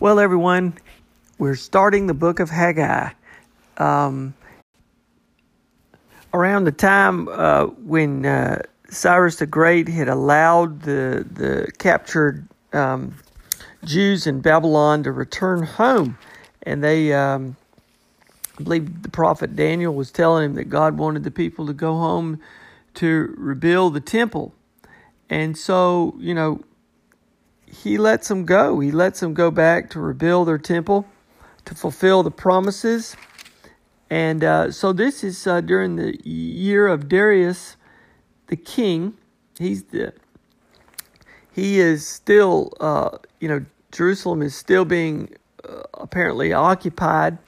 Well, everyone, we're starting the book of Haggai. Um, around the time uh, when uh, Cyrus the Great had allowed the the captured um, Jews in Babylon to return home, and they, um, I believe, the prophet Daniel was telling him that God wanted the people to go home to rebuild the temple, and so you know he lets them go. He lets them go back to rebuild their temple, to fulfill the promises. And uh, so this is uh, during the year of Darius the king. He's the he is still uh, you know Jerusalem is still being uh, apparently occupied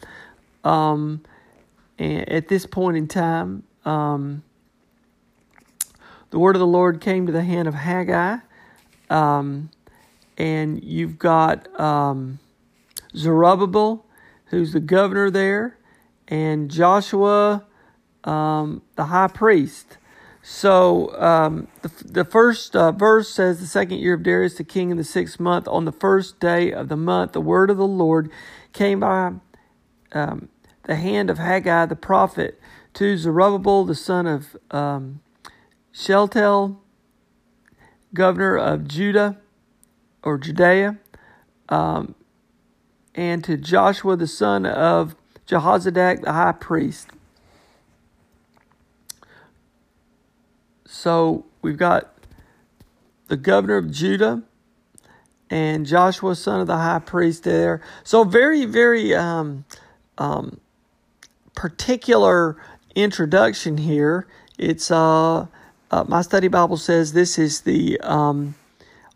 um, at this point in time. Um, the word of the Lord came to the hand of Haggai. Um, and you've got um, Zerubbabel, who's the governor there, and Joshua, um, the high priest. So um, the, the first uh, verse says, The second year of Darius the king in the sixth month, on the first day of the month, the word of the Lord came by um, the hand of Haggai the prophet to Zerubbabel the son of um, Shealtiel, governor of Judah or Judea, um, and to Joshua the son of Jehozadak the high priest. So we've got the governor of Judah and Joshua son of the high priest there. So very, very um, um, particular introduction here. It's uh, uh, my study Bible says this is the um,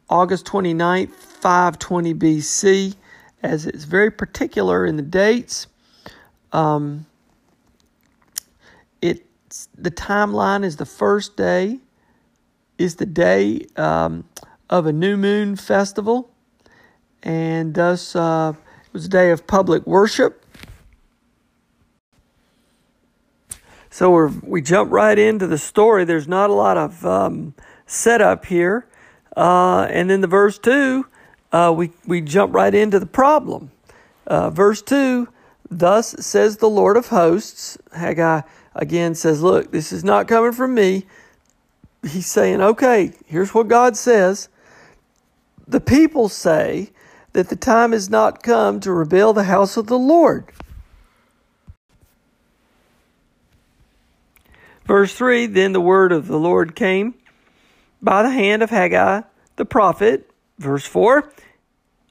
August 29th, 520 BC, as it's very particular in the dates. Um, it's the timeline is the first day is the day um, of a new moon festival, and thus uh, it was a day of public worship. So we we jump right into the story. There's not a lot of um, setup here. Uh, and then the verse 2, uh, we, we jump right into the problem. Uh, verse 2, thus says the Lord of hosts. Haggai again says, Look, this is not coming from me. He's saying, Okay, here's what God says. The people say that the time has not come to rebuild the house of the Lord. Verse 3 Then the word of the Lord came by the hand of Haggai the prophet. Verse 4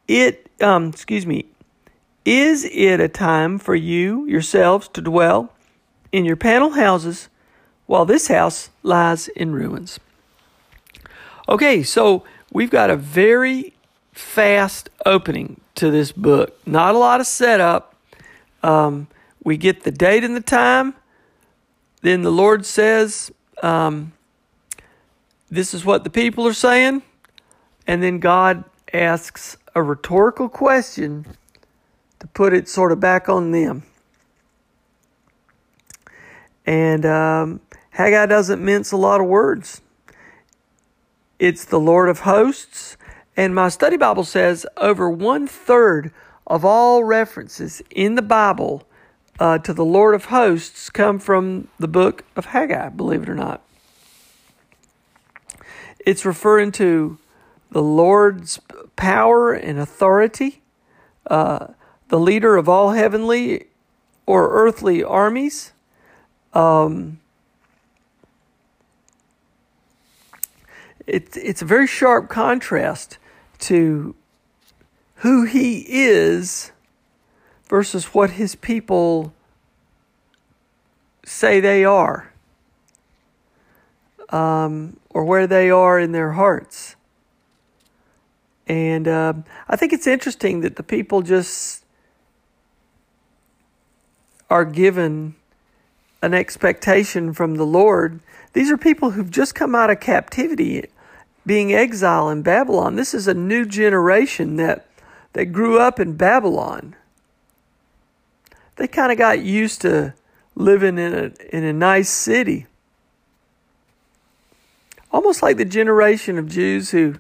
It, um, excuse me, is it a time for you yourselves to dwell in your panel houses while this house lies in ruins? Okay, so we've got a very fast opening to this book. Not a lot of setup. Um, we get the date and the time. Then the Lord says, um, This is what the people are saying. And then God asks a rhetorical question to put it sort of back on them. And um, Haggai doesn't mince a lot of words. it's the Lord of hosts. And my study Bible says over one third of all references in the Bible uh, to the Lord of hosts come from the book of Haggai, believe it or not. It's referring to the Lord's power and authority, uh, the leader of all heavenly or earthly armies. Um, it, it's a very sharp contrast to who he is versus what his people say they are um, or where they are in their hearts. And uh, I think it's interesting that the people just are given an expectation from the Lord. These are people who've just come out of captivity, being exiled in Babylon. This is a new generation that, that grew up in Babylon. They kind of got used to living in a, in a nice city. Almost like the generation of Jews who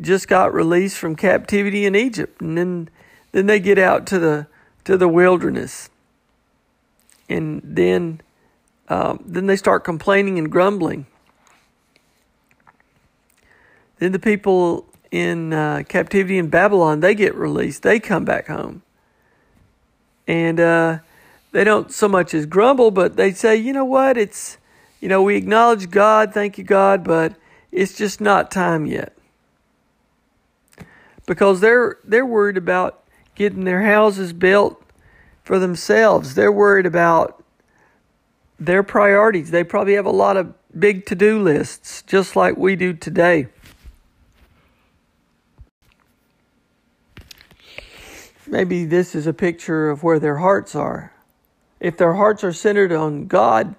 just got released from captivity in Egypt, and then then they get out to the to the wilderness, and then um, then they start complaining and grumbling. Then the people in uh, captivity in Babylon they get released, they come back home, and uh, they don't so much as grumble, but they say, you know what, it's you know we acknowledge God, thank you God, but it's just not time yet because they're they're worried about getting their houses built for themselves. They're worried about their priorities. They probably have a lot of big to-do lists just like we do today. Maybe this is a picture of where their hearts are. If their hearts are centered on God,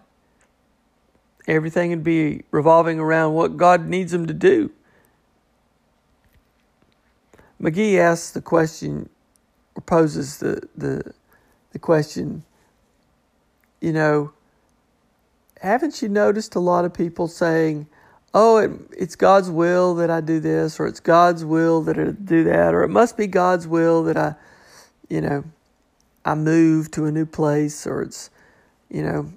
everything would be revolving around what God needs them to do. McGee asks the question, or poses the, the, the question, you know, haven't you noticed a lot of people saying, oh, it, it's God's will that I do this, or it's God's will that I do that, or it must be God's will that I, you know, I move to a new place, or it's, you know,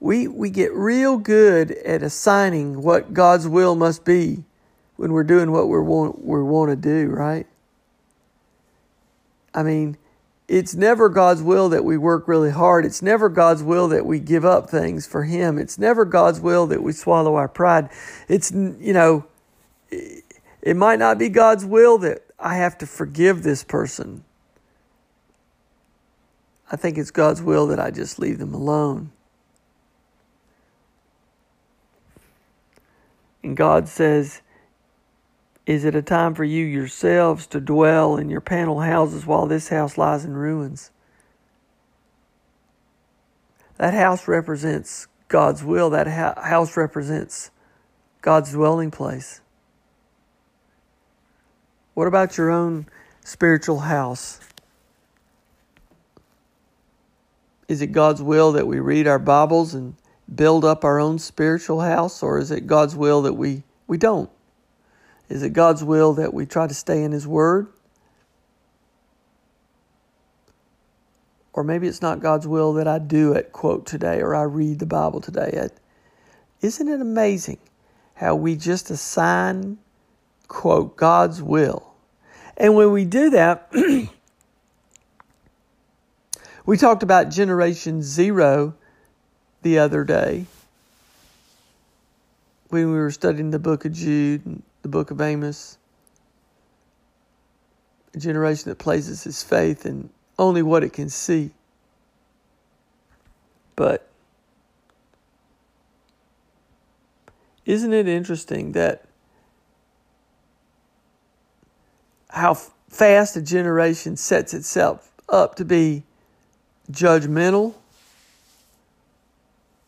we we get real good at assigning what God's will must be when we're doing what we want we want to do, right? I mean, it's never God's will that we work really hard. It's never God's will that we give up things for Him. It's never God's will that we swallow our pride. It's, you know, it might not be God's will that I have to forgive this person. I think it's God's will that I just leave them alone. And God says, is it a time for you yourselves to dwell in your panel houses while this house lies in ruins? That house represents God's will. That house represents God's dwelling place. What about your own spiritual house? Is it God's will that we read our Bibles and build up our own spiritual house, or is it God's will that we, we don't? Is it God's will that we try to stay in His Word? Or maybe it's not God's will that I do it, quote, today, or I read the Bible today. Isn't it amazing how we just assign, quote, God's will? And when we do that, we talked about Generation Zero the other day when we were studying the book of Jude the book of Amos. A generation that places its faith in only what it can see. But isn't it interesting that how fast a generation sets itself up to be judgmental,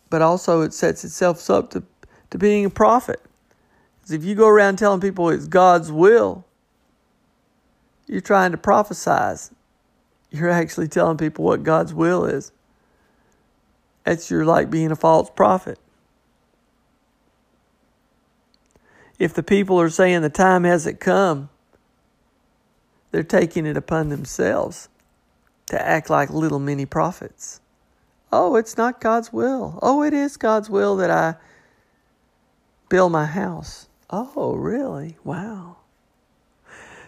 but also it sets itself up to, to being a prophet? Because if you go around telling people it's God's will, you're trying to prophesize. You're actually telling people what God's will is. That's you're like being a false prophet. if the people are saying the time hasn't come, they're taking it upon themselves to act like little mini prophets. Oh, it's not God's will. Oh, it is God's will that I build my house. Oh, really? Wow.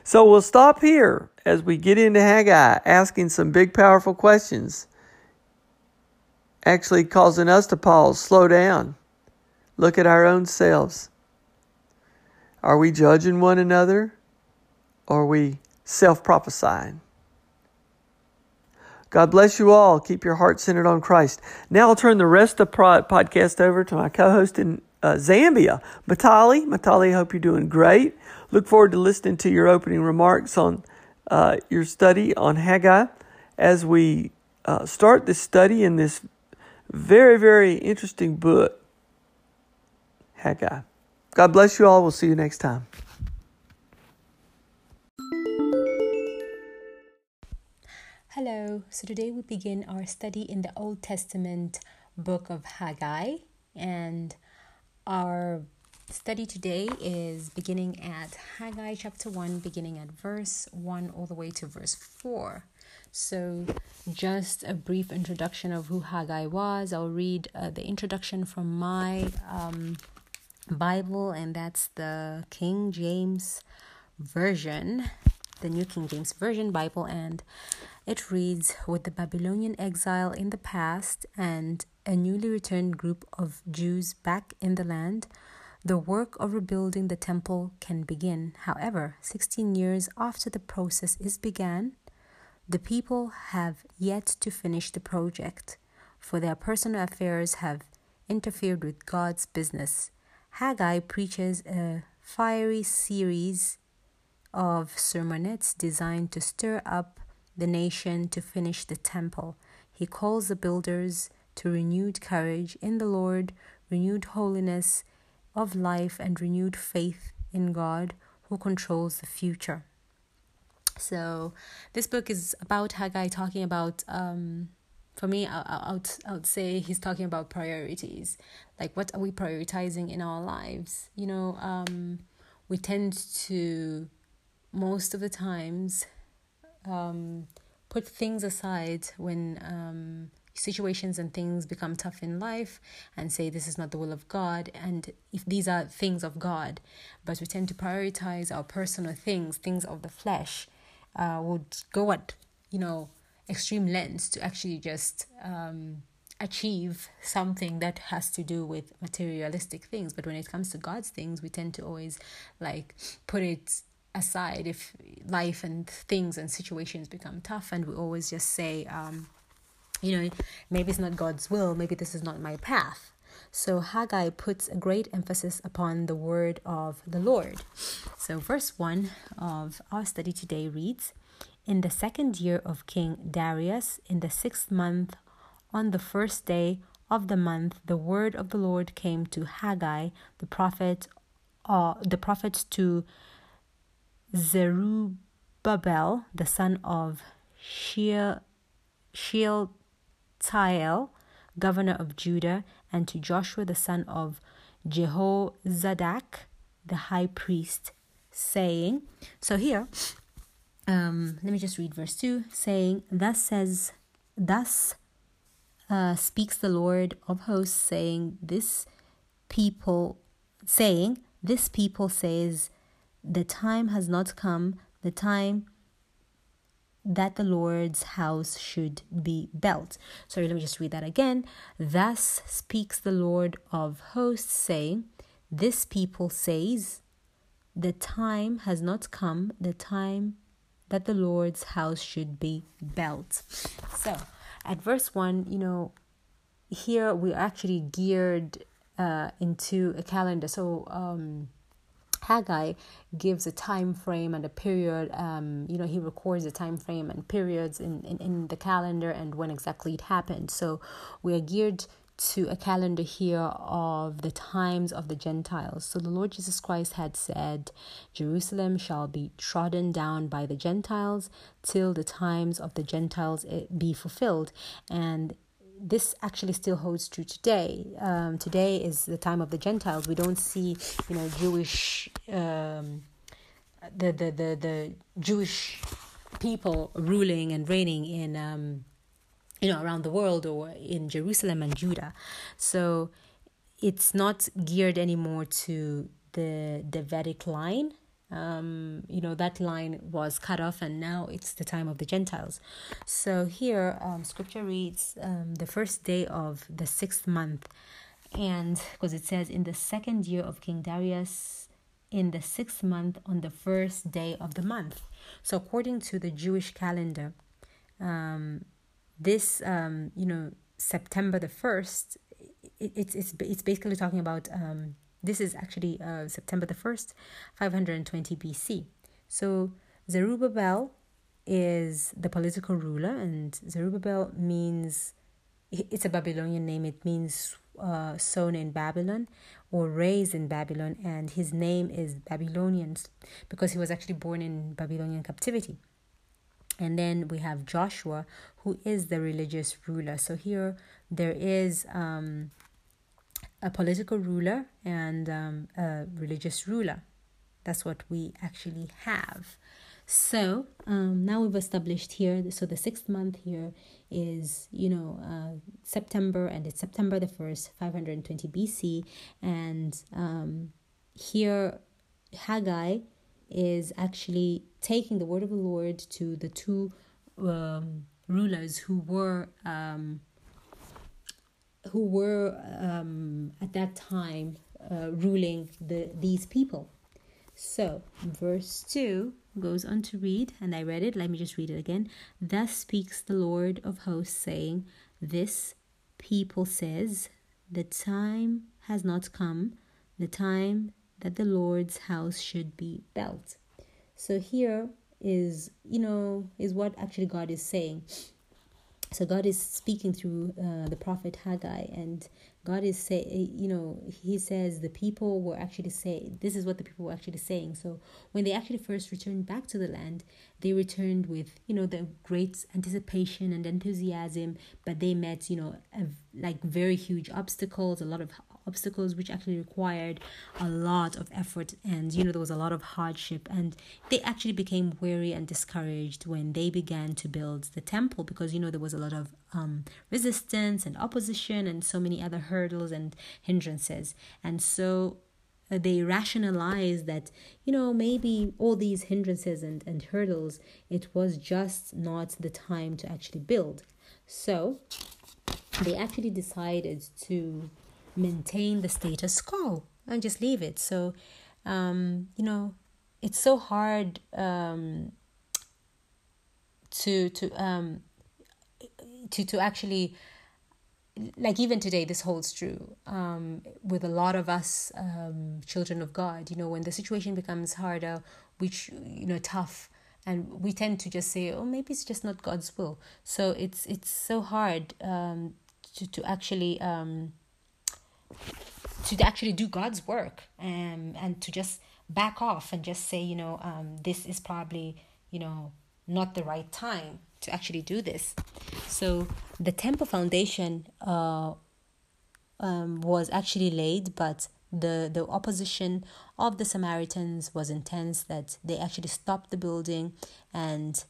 So we'll stop here as we get into Haggai, asking some big, powerful questions, actually causing us to pause, slow down, look at our own selves. Are we judging one another? Or are we self prophesying? God bless you all. Keep your heart centered on Christ. Now I'll turn the rest of the podcast over to my co host in uh, Zambia, Matali. Matali, I hope you're doing great. Look forward to listening to your opening remarks on uh, your study on Haggai as we uh, start this study in this very, very interesting book, Haggai. God bless you all. We'll see you next time. Hello. So today we begin our study in the Old Testament book of Haggai and our study today is beginning at Haggai chapter 1 beginning at verse 1 all the way to verse 4. So just a brief introduction of who Haggai was. I'll read uh, the introduction from my um, Bible and that's the King James version, the New King James Version Bible and it reads With the Babylonian exile in the past and a newly returned group of Jews back in the land, the work of rebuilding the temple can begin. However, 16 years after the process is began, the people have yet to finish the project, for their personal affairs have interfered with God's business. Haggai preaches a fiery series of sermonettes designed to stir up the nation to finish the temple. He calls the builders to renewed courage in the Lord, renewed holiness of life, and renewed faith in God who controls the future. So, this book is about Haggai talking about, um, for me, I, I, would, I would say he's talking about priorities. Like, what are we prioritizing in our lives? You know, um, we tend to, most of the times, um, put things aside when um, situations and things become tough in life and say this is not the will of God and if these are things of God but we tend to prioritize our personal things things of the flesh uh, would go at you know extreme lengths to actually just um, achieve something that has to do with materialistic things. But when it comes to God's things we tend to always like put it aside if life and things and situations become tough and we always just say um, you know maybe it's not god's will maybe this is not my path. So haggai puts a great emphasis upon the word of the lord. So verse 1 of our study today reads in the second year of king darius in the sixth month on the first day of the month the word of the lord came to haggai the prophet uh, the prophet to Zerubbabel, the son of Shealtiel, governor of Judah, and to Joshua, the son of Jehozadak, the high priest, saying, So here, um, let me just read verse 2 saying, Thus says, Thus uh, speaks the Lord of hosts, saying, This people, saying, This people says, the time has not come, the time that the Lord's house should be built. Sorry, let me just read that again. Thus speaks the Lord of hosts, saying, This people says, The time has not come, the time that the Lord's house should be built. So, at verse 1, you know, here we're actually geared uh, into a calendar. So, um, Haggai gives a time frame and a period. Um, you know, he records a time frame and periods in, in, in the calendar and when exactly it happened. So we are geared to a calendar here of the times of the Gentiles. So the Lord Jesus Christ had said, Jerusalem shall be trodden down by the Gentiles till the times of the Gentiles be fulfilled. And this actually still holds true today. Um, today is the time of the Gentiles. We don't see, you know, Jewish, um, the, the, the, the Jewish people ruling and reigning in, um, you know, around the world or in Jerusalem and Judah. So it's not geared anymore to the Davidic line um, you know that line was cut off and now it's the time of the gentiles. So here um, scripture reads um, the first day of the sixth month. And because it says in the second year of king darius in the sixth month on the first day of the month. So according to the jewish calendar um, this um, you know september the first it, it's it's it's basically talking about um, this is actually uh, September the 1st, 520 BC. So Zerubbabel is the political ruler, and Zerubbabel means it's a Babylonian name. It means uh, sown in Babylon or raised in Babylon, and his name is Babylonians because he was actually born in Babylonian captivity. And then we have Joshua, who is the religious ruler. So here there is um, a political ruler and um, a religious ruler. That's what we actually have. So um, now we've established here. So the sixth month here is, you know, uh, September, and it's September the first, five hundred and twenty BC, and um, here Haggai is actually taking the word of the Lord to the two um, rulers who were um, who were um, at that time uh, ruling the these people. So, verse 2 goes on to read, and I read it, let me just read it again. Thus speaks the Lord of hosts, saying, This people says, The time has not come, the time that the Lord's house should be built. So, here is, you know, is what actually God is saying so god is speaking through uh, the prophet haggai and god is say you know he says the people were actually say this is what the people were actually saying. So when they actually first returned back to the land they returned with you know the great anticipation and enthusiasm but they met you know a, like very huge obstacles a lot of obstacles which actually required a lot of effort and you know there was a lot of hardship and they actually became weary and discouraged when they began to build the temple because you know there was a lot of um, resistance and opposition and so many other hurdles and hindrances. And so uh, they rationalized that you know maybe all these hindrances and, and hurdles it was just not the time to actually build. So they actually decided to maintain the status quo and just leave it. So, um, you know, it's so hard um, to to um, to to actually like even today this holds true um, with a lot of us um, children of god you know when the situation becomes harder which you know tough and we tend to just say oh maybe it's just not god's will so it's it's so hard um, to, to actually um, to actually do God's work um, and to just back off and just say, you know, um, this is probably, you know, not the right time to actually do this. So the temple foundation uh, um, was actually laid, but the the opposition of the Samaritans was intense. That they actually stopped the building, and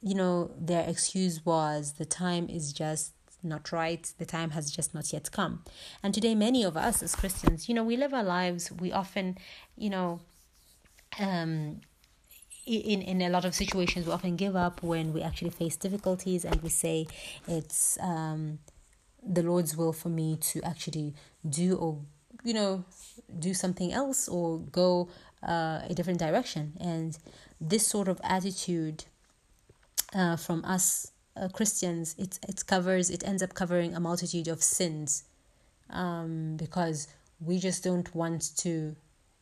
you know their excuse was the time is just not right. The time has just not yet come. And today, many of us as Christians, you know, we live our lives, we often, you know, um, in, in a lot of situations, we often give up when we actually face difficulties and we say it's um, the Lord's will for me to actually do or, you know, do something else or go uh, a different direction. And this sort of attitude uh, from us uh, Christians, it it covers it ends up covering a multitude of sins, um, because we just don't want to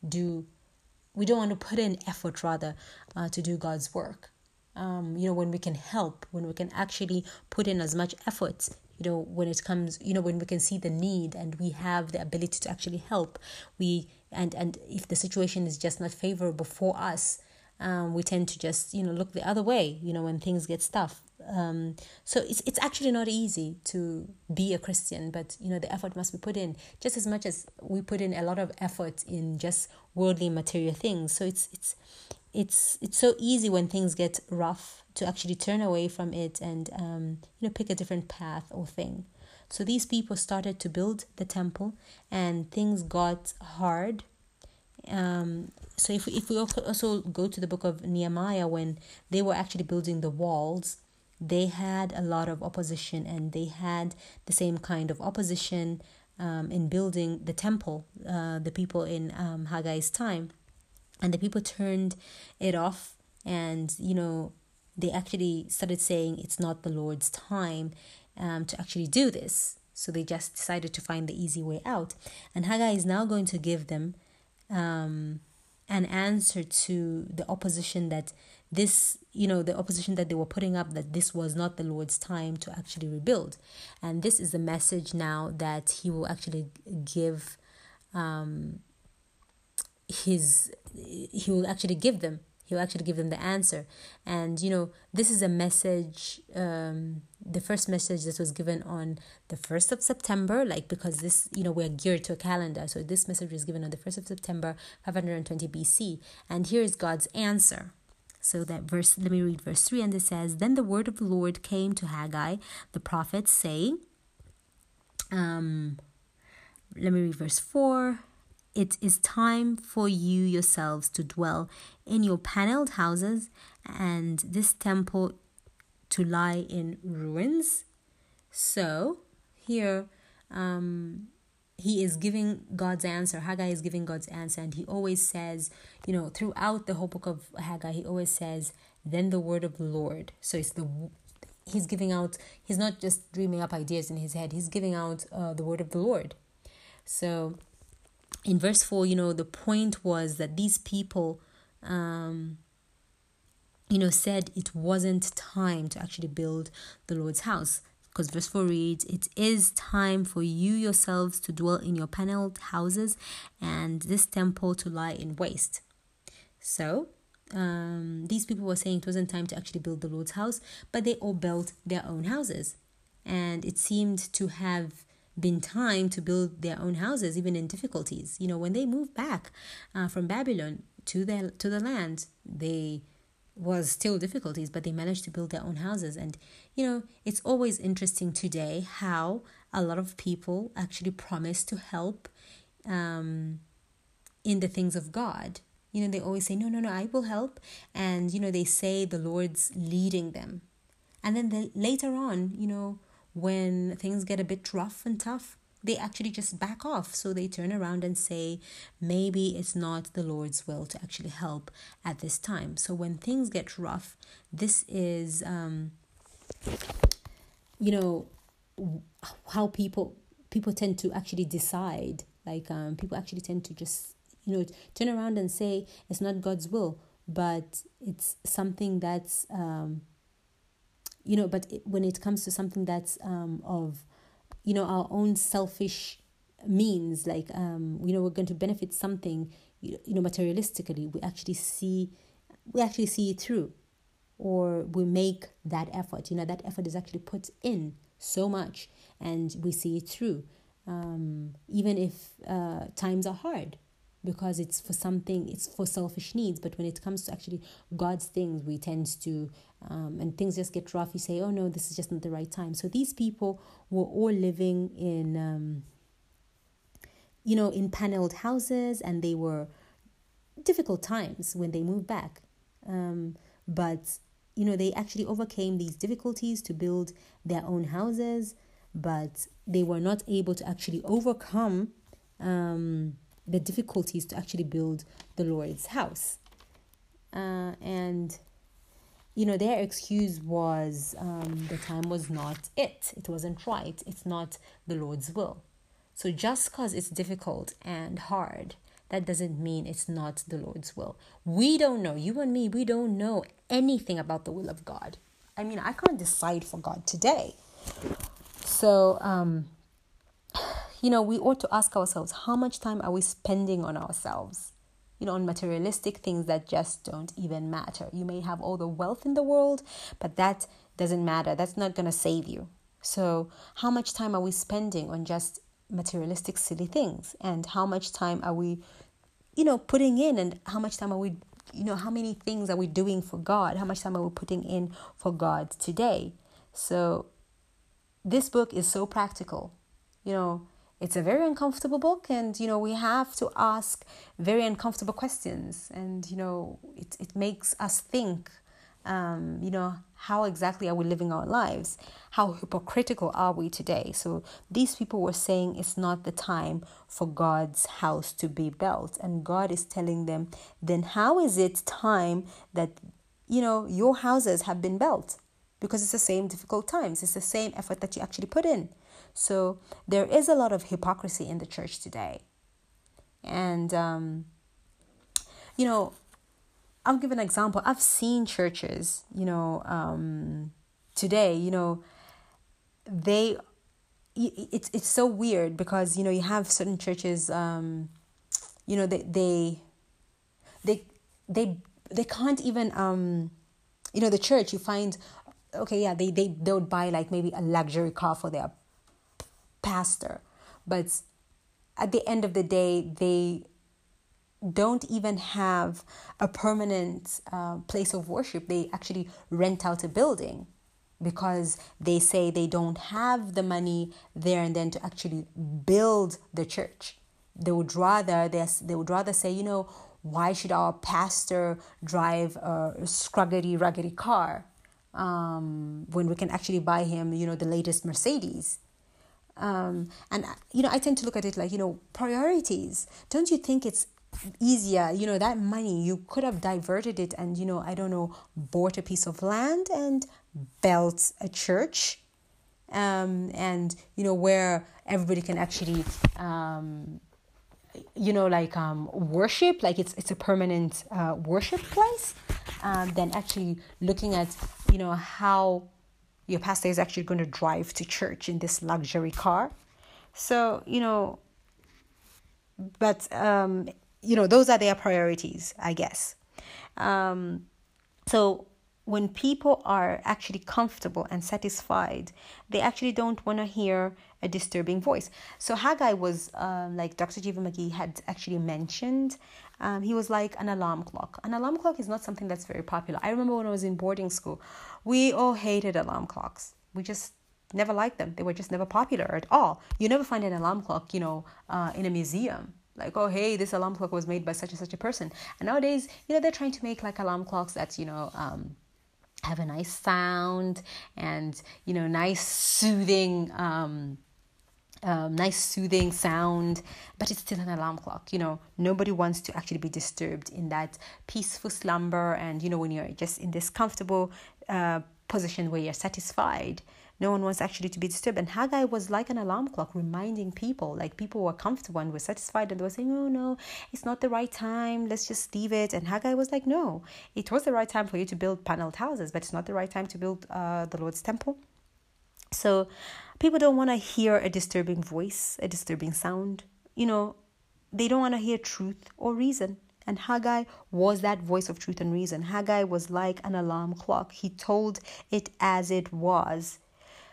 do, we don't want to put in effort rather, uh, to do God's work. Um, you know, when we can help, when we can actually put in as much effort, you know, when it comes, you know, when we can see the need and we have the ability to actually help, we and and if the situation is just not favorable for us, um, we tend to just you know look the other way. You know, when things get tough, um, so it's it's actually not easy to be a Christian, but you know the effort must be put in just as much as we put in a lot of effort in just worldly material things. So it's it's it's it's so easy when things get rough to actually turn away from it and um, you know pick a different path or thing. So these people started to build the temple, and things got hard. Um, so if if we also go to the book of Nehemiah, when they were actually building the walls, they had a lot of opposition, and they had the same kind of opposition um, in building the temple. Uh, the people in um, Haggai's time, and the people turned it off, and you know they actually started saying it's not the Lord's time um, to actually do this. So they just decided to find the easy way out. And Haggai is now going to give them um, an answer to the opposition that this, you know, the opposition that they were putting up that this was not the Lord's time to actually rebuild. And this is the message now that he will actually give um, his, he will actually give them he'll actually give them the answer. And you know this is a message um, the first message that was given on the 1st of september like because this you know we're geared to a calendar. So this message was given on the 1st of september 520 bc and here is god's answer. So that verse let me read verse 3 and it says then the word of the lord came to haggai the prophet saying um let me read verse 4 it is time for you yourselves to dwell in your paneled houses and this temple to lie in ruins. So here, um, he is giving God's answer. Haggai is giving God's answer, and he always says, you know, throughout the whole book of Haggai, he always says, "Then the word of the Lord." So it's the he's giving out. He's not just dreaming up ideas in his head. He's giving out uh, the word of the Lord. So in verse 4 you know the point was that these people um you know said it wasn't time to actually build the lord's house. Because verse 4 reads it is time for you yourselves to dwell in your paneled houses and this temple to lie in waste. So um, these people were saying it wasn't time to actually build the lord's house but they all built their own houses. And it seemed to have been time to build their own houses, even in difficulties. You know, when they moved back uh, from Babylon to the to the land, they was still difficulties, but they managed to build their own houses. And you know, it's always interesting today how a lot of people actually promise to help um, in the things of God. You know, they always say, "No, no, no, I will help," and you know, they say the Lord's leading them, and then the, later on, you know when things get a bit rough and tough, they actually just back off. So they turn around and say, maybe it's not the Lord's will to actually help at this time. So when things get rough, this is, um, you know, how people people tend to actually decide. Like um, people actually tend to just you know turn around and say it's not God's will, but it's something that's um, you know but it, when it comes to something that's um, of you know our own selfish means like um, you know we're going to benefit something you, know materialistically we actually see we actually see it through. Or we make that effort. You know that effort is actually put in so much and we see it through. Um, even if uh, times are hard because it's for something it's for selfish needs but when it comes to actually god's things we tend to um, and things just get rough you say oh no this is just not the right time. So these people were all living in um, you know in paneled houses and they were difficult times when they moved back. Um, but you know they actually overcame these difficulties to build their own houses but they were not able to actually overcome um, the difficulties to actually build the Lord's house. Uh, and you know their excuse was um, the time was not it. It wasn't right. It's not the lord's will. So just because it's difficult and hard that doesn't mean it's not the lord's will. We don't know. You and me we don't know anything about the will of god. I mean i can't decide for god today. So um you know, we ought to ask ourselves how much time are we spending on ourselves? you know, on materialistic things that just don't even matter. You may have all the wealth in the world, but that doesn't matter. That's not going to save you. So, how much time are we spending on just materialistic, silly things? And how much time are we, you know, putting in? And how much time are we, you know, how many things are we doing for God? How much time are we putting in for God today? So, this book is so practical. You know, it's a very uncomfortable book and you know we have to ask very uncomfortable questions and you know it, it makes us think um, you know how exactly are we living our lives? How hypocritical are we today? So these people were saying it's not the time for god's house to be built and god is telling them then how is it time that you know your houses have been built? Because it's the same difficult times. It's the same effort that you actually put in so there is a lot of hypocrisy in the church today. And, um, you know, I'll give an example. I've seen churches, you know, um, today, you know, they, it's, it's so weird because, you know, you have certain churches, um, you know, they, they, they, they, they can't even, um, you know, the church, you find, okay, yeah, they, they, they would buy like maybe a luxury car for their pastor. But at the end of the day, they don't even have a permanent uh, place of worship. They actually rent out a building because they say they don't have the money there and then to actually build the church. They would rather they, they would rather say, you know, why should our pastor drive a scruggedy raggedy car um, when we can actually buy him, you know, the latest Mercedes? Um, and you know, I tend to look at it like you know priorities. Don't you think it's easier? You know, that money you could have diverted it and you know, I don't know, bought a piece of land and built a church, um, and you know where everybody can actually. Um, you know like um worship like it's it's a permanent uh, worship place um, actually looking at you know how your pastor is actually going to drive to church in this luxury car. So, you know, but, um, you know, those are their priorities, I guess. Um, so, when people are actually comfortable and satisfied, they actually don't want to hear a disturbing voice. So Haggai was um, like Dr. Jiva McGee had actually mentioned. Um, he was like an alarm clock. An alarm clock is not something that's very popular. I remember when I was in boarding school, we all hated alarm clocks. We just never liked them. They were just never popular at all. You never find an alarm clock, you know, uh, in a museum. Like, oh, hey, this alarm clock was made by such and such a person. And nowadays, you know, they're trying to make like alarm clocks that, you know, um, have a nice sound and, you know, nice soothing, um, um, nice soothing sound, but it's still an alarm clock. You know, nobody wants to actually be disturbed in that peaceful slumber. And, you know, when you're just in this comfortable uh, position where you're satisfied, no one wants actually to be disturbed. And Haggai was like an alarm clock, reminding people, like people were comfortable and were satisfied, and they were saying, "Oh no, it's not the right time. Let's just leave it." And Haggai was like, "No, it was the right time for you to build paneled houses, but it's not the right time to build uh, the Lord's temple." So, people don't want to hear a disturbing voice, a disturbing sound. You know, they don't want to hear truth or reason. And Haggai was that voice of truth and reason. Haggai was like an alarm clock. He told it as it was.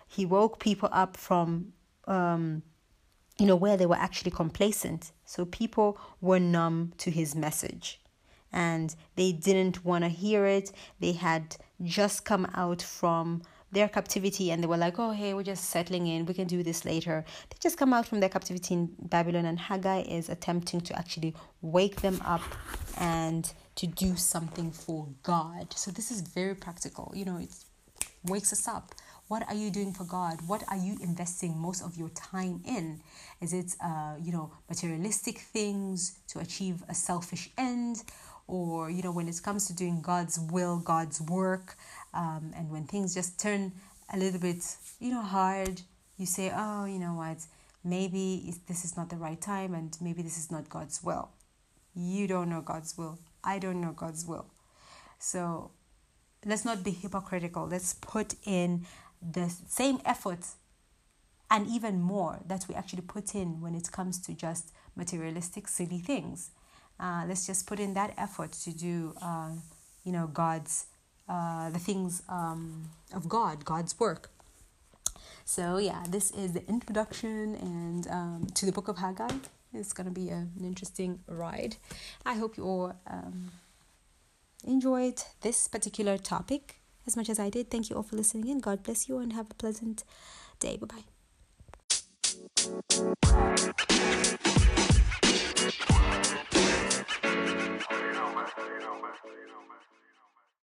He woke people up from, um, you know, where they were actually complacent. So people were numb to his message and they didn't want to hear it. They had just come out from their captivity and they were like, oh, hey, we're just settling in. We can do this later. They just come out from their captivity in Babylon, and Haggai is attempting to actually wake them up and to do something for God. So this is very practical. You know, it wakes us up. What are you doing for God? What are you investing most of your time in? Is it, uh, you know, materialistic things to achieve a selfish end? Or, you know, when it comes to doing God's will, God's work, um, and when things just turn a little bit, you know, hard, you say, oh, you know what, maybe this is not the right time and maybe this is not God's will. You don't know God's will. I don't know God's will. So let's not be hypocritical. Let's put in the same effort and even more that we actually put in when it comes to just materialistic, silly things. uh, let's just put in that effort to do, uh, you know, God's, uh, the things um, of God, God's work. So yeah, this is the introduction and um, to the book of Haggai. It's gonna be a, an interesting ride. I hope you all um, enjoyed this particular topic as much as I did. Thank you all for listening in. God bless you and have a pleasant day. Bye bye.